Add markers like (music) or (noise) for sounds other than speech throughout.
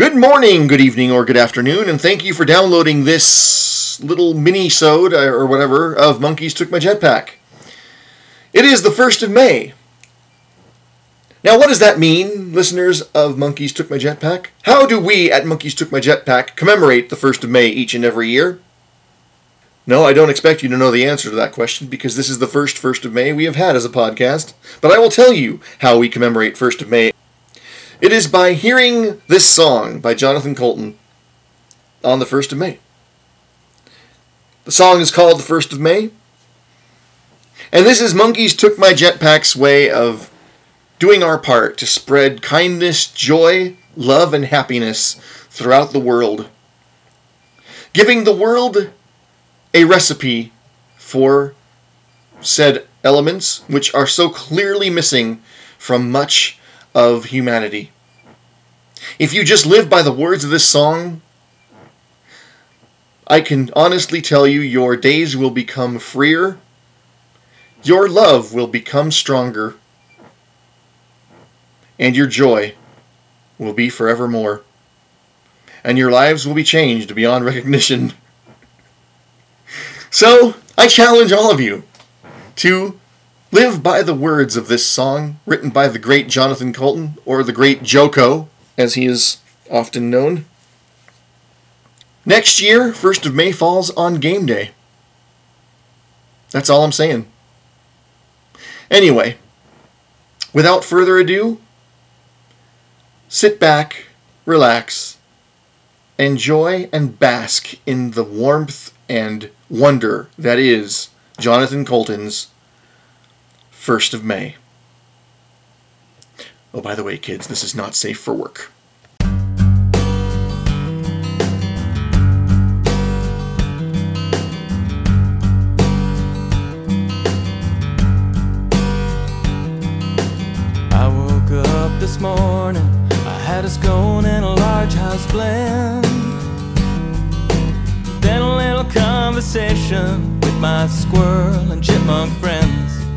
Good morning, good evening, or good afternoon, and thank you for downloading this little mini-sode, uh, or whatever, of Monkeys Took My Jetpack. It is the 1st of May. Now, what does that mean, listeners of Monkeys Took My Jetpack? How do we at Monkeys Took My Jetpack commemorate the 1st of May each and every year? No, I don't expect you to know the answer to that question because this is the first 1st of May we have had as a podcast, but I will tell you how we commemorate 1st of May. It is by hearing this song by Jonathan Coulton on the 1st of May. The song is called The 1st of May, and this is Monkeys Took My Jetpack's way of doing our part to spread kindness, joy, love, and happiness throughout the world. Giving the world a recipe for said elements which are so clearly missing from much of humanity. If you just live by the words of this song, I can honestly tell you your days will become freer, your love will become stronger, and your joy will be forevermore. And your lives will be changed beyond recognition. (laughs) So, I challenge all of you to live by the words of this song, written by the great Jonathan Coulton, or the great JoCo, as he is often known. Next year, 1st of May falls on game day. That's all I'm saying. Anyway, without further ado, sit back, relax, enjoy, and bask in the warmth and wonder that is Jonathan Coulton's 1st of May. Oh, by the way, kids, this is not safe for work. I woke up this morning. I had a scone and a large house blend. Then a little conversation with my squirrel and chipmunk friends.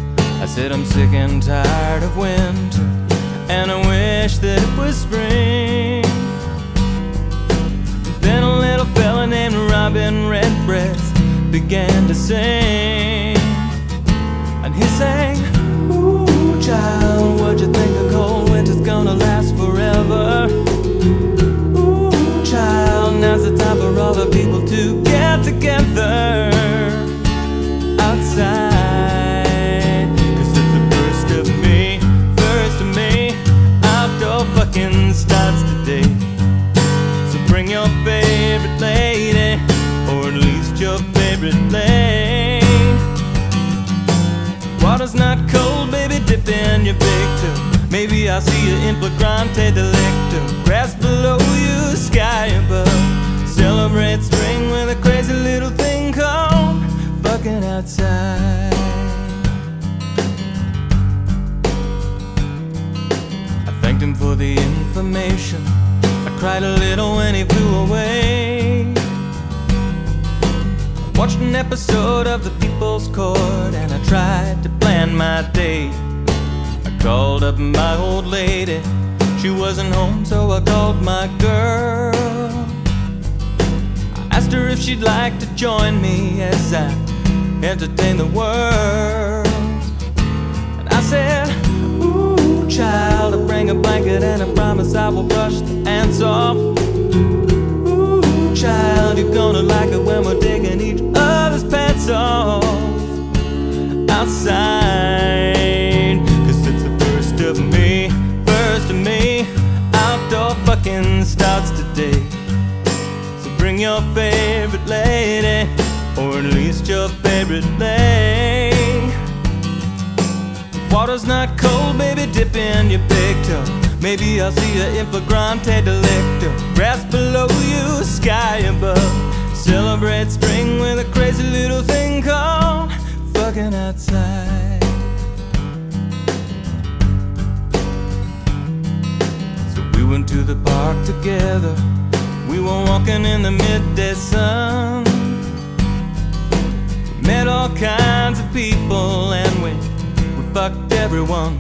I said I'm sick and tired of winter, and I wish that it was spring. Then a little fella named Robin Redbreast began to sing. And he sang, Ooh, child, what'd you think Water's not cold, baby, dip in your toe. Maybe I'll see you in flagrante delicto. Grass below you, sky above. Celebrate spring with a crazy little thing called fucking outside. I thanked him for the information. I cried a little when he flew away. Watched an episode of The People's Court and I tried to plan my day. I called up my old lady. She wasn't home, so I called my girl. I asked her if she'd like to join me as I entertain the world. And I said, Ooh, child, I bring a blanket and I promise I will brush the ants off. Ooh, child, you're gonna like it starts today. So bring your favorite lady, or at least your favorite lady. Water's not cold, baby, dip in your big toe. Maybe I'll see you in flagrante delicto. Grass below you, sky above. Celebrate spring with a crazy little thing called fucking outside. To the park together. We were walking in the midday sun. We met all kinds of people and we, we fucked everyone.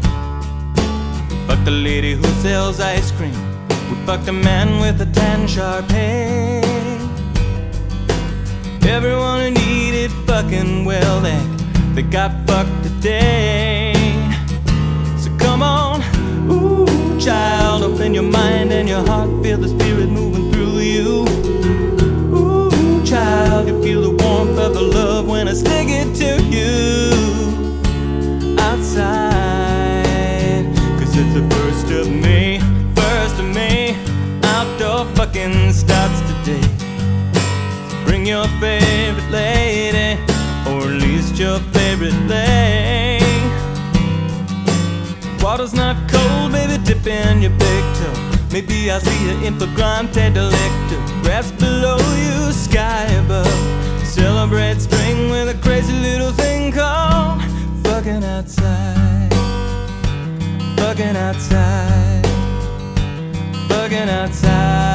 We fucked the lady who sells ice cream. We fucked a man with a tan Shar Pei. Everyone who needed fucking well, they, they got fucked today. So come on, ooh, child, open your mind and your heart, feel the spirit moving through you. Ooh, child, you feel the warmth of the love when I stick it to you outside. Cause it's the first of May, first of May. Outdoor fucking starts today. Bring your favorite lady, or at least your favorite thing. Water's not cold, baby, dip in your big toe. Maybe I'll see you in flagrante delicto. Grass below you, sky above. Celebrate spring with a crazy little thing called fucking outside. Fucking outside. Fucking outside.